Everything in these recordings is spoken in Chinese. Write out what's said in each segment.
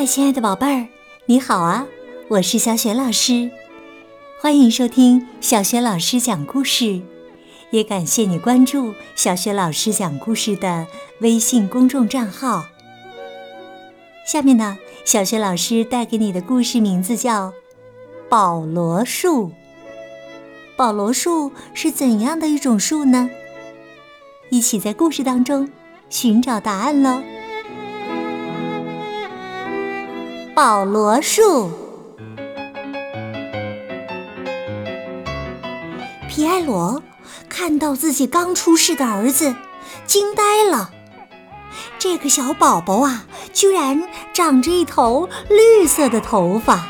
嗨，亲爱的宝贝儿，你好啊！我是小雪老师，欢迎收听小雪老师讲故事，也感谢你关注小雪老师讲故事的微信公众账号。下面呢，小雪老师带给你的故事名字叫《保罗树》。保罗树是怎样的一种树呢？一起在故事当中寻找答案喽！保罗树，皮埃罗看到自己刚出世的儿子，惊呆了。这个小宝宝啊，居然长着一头绿色的头发。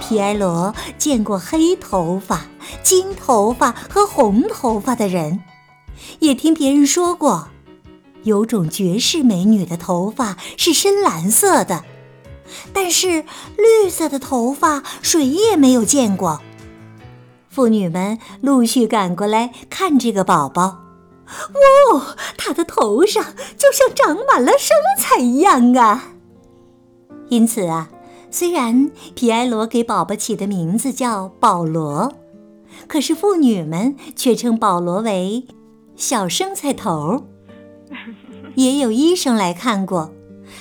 皮埃罗见过黑头发、金头发和红头发的人，也听别人说过，有种绝世美女的头发是深蓝色的。但是绿色的头发谁也没有见过。妇女们陆续赶过来看这个宝宝，哦，他的头上就像长满了生菜一样啊！因此啊，虽然皮埃罗给宝宝起的名字叫保罗，可是妇女们却称保罗为小生菜头。也有医生来看过。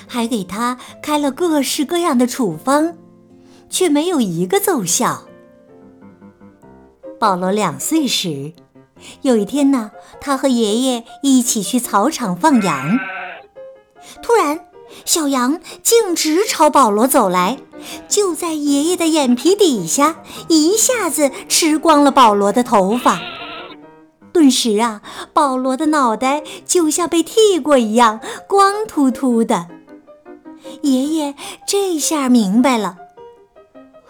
还给他开了各式各样的处方，却没有一个奏效。保罗两岁时，有一天呢，他和爷爷一起去草场放羊，突然，小羊径直朝保罗走来，就在爷爷的眼皮底下，一下子吃光了保罗的头发。顿时啊，保罗的脑袋就像被剃过一样，光秃秃的。爷爷这下明白了。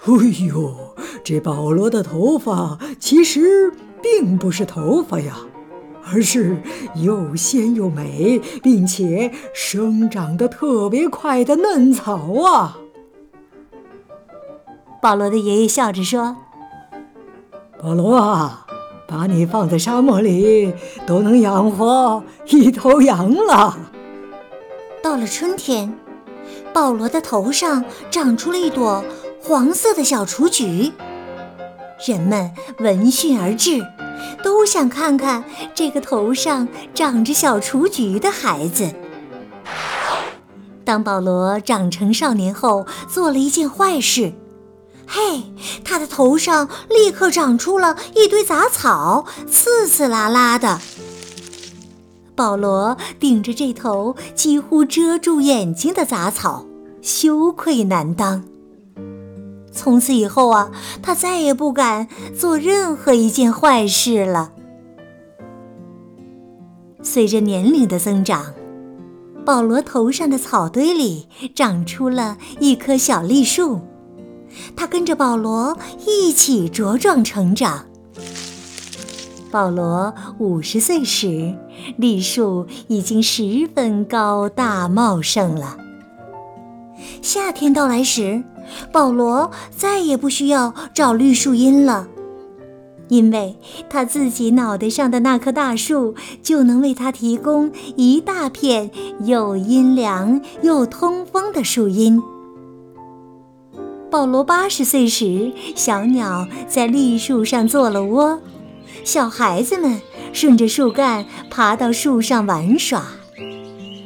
哎呦，这保罗的头发其实并不是头发呀，而是又鲜又美，并且生长得特别快的嫩草啊！保罗的爷爷笑着说：“保罗啊，把你放在沙漠里，都能养活一头羊了。”到了春天。保罗的头上长出了一朵黄色的小雏菊，人们闻讯而至，都想看看这个头上长着小雏菊的孩子。当保罗长成少年后，做了一件坏事，嘿，他的头上立刻长出了一堆杂草，刺刺啦啦的。保罗顶着这头几乎遮住眼睛的杂草，羞愧难当。从此以后啊，他再也不敢做任何一件坏事了。随着年龄的增长，保罗头上的草堆里长出了一棵小栗树，它跟着保罗一起茁壮成长。保罗五十岁时，栗树已经十分高大茂盛了。夏天到来时，保罗再也不需要找绿树荫了，因为他自己脑袋上的那棵大树就能为他提供一大片又阴凉又通风的树荫。保罗八十岁时，小鸟在栗树上做了窝。小孩子们顺着树干爬到树上玩耍，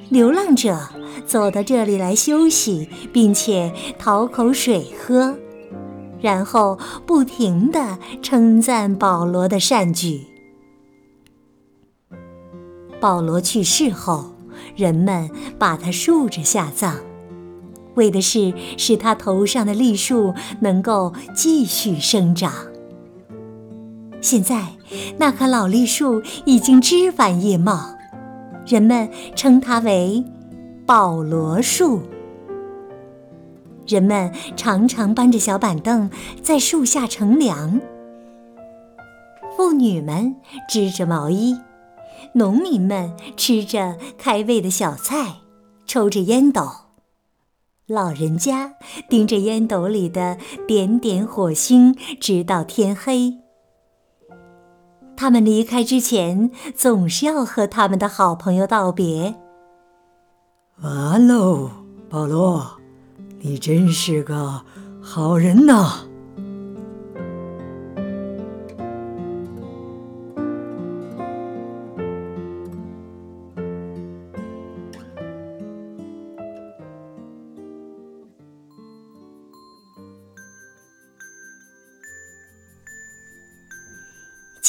流浪者走到这里来休息，并且讨口水喝，然后不停地称赞保罗的善举。保罗去世后，人们把他竖着下葬，为的是使他头上的栗树能够继续生长。现在，那棵老栗树已经枝繁叶茂，人们称它为保罗树。人们常常搬着小板凳在树下乘凉，妇女们织着毛衣，农民们吃着开胃的小菜，抽着烟斗，老人家盯着烟斗里的点点火星，直到天黑。他们离开之前，总是要和他们的好朋友道别。完喽，保罗，你真是个好人呐！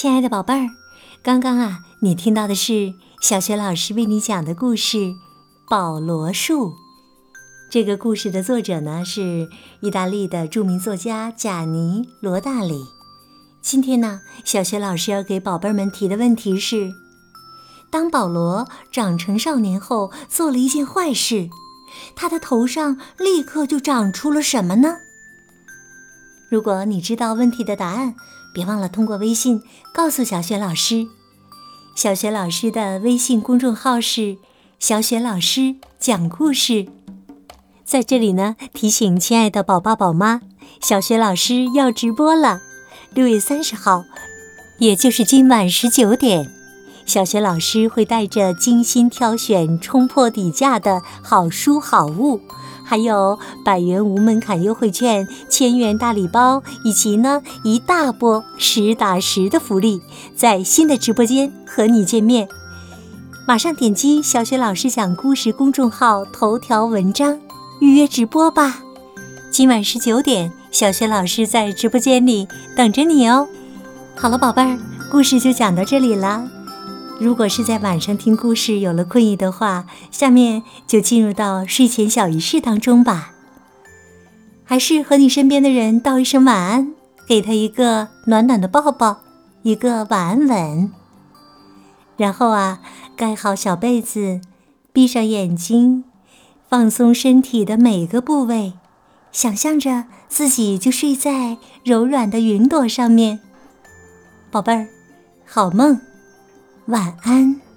亲爱的宝贝儿，刚刚啊，你听到的是小学老师为你讲的故事《保罗树》。这个故事的作者呢是意大利的著名作家贾尼·罗大里。今天呢，小学老师要给宝贝们提的问题是：当保罗长成少年后，做了一件坏事，他的头上立刻就长出了什么呢？如果你知道问题的答案，别忘了通过微信告诉小雪老师。小雪老师的微信公众号是“小雪老师讲故事”。在这里呢，提醒亲爱的宝爸宝妈，小雪老师要直播了。六月三十号，也就是今晚十九点，小雪老师会带着精心挑选、冲破底价的好书好物。还有百元无门槛优惠券、千元大礼包，以及呢一大波实打实的福利，在新的直播间和你见面。马上点击小雪老师讲故事公众号头条文章预约直播吧。今晚十九点，小雪老师在直播间里等着你哦。好了，宝贝儿，故事就讲到这里了。如果是在晚上听故事有了困意的话，下面就进入到睡前小仪式当中吧。还是和你身边的人道一声晚安，给他一个暖暖的抱抱，一个晚安吻。然后啊，盖好小被子，闭上眼睛，放松身体的每个部位，想象着自己就睡在柔软的云朵上面。宝贝儿，好梦。晚安。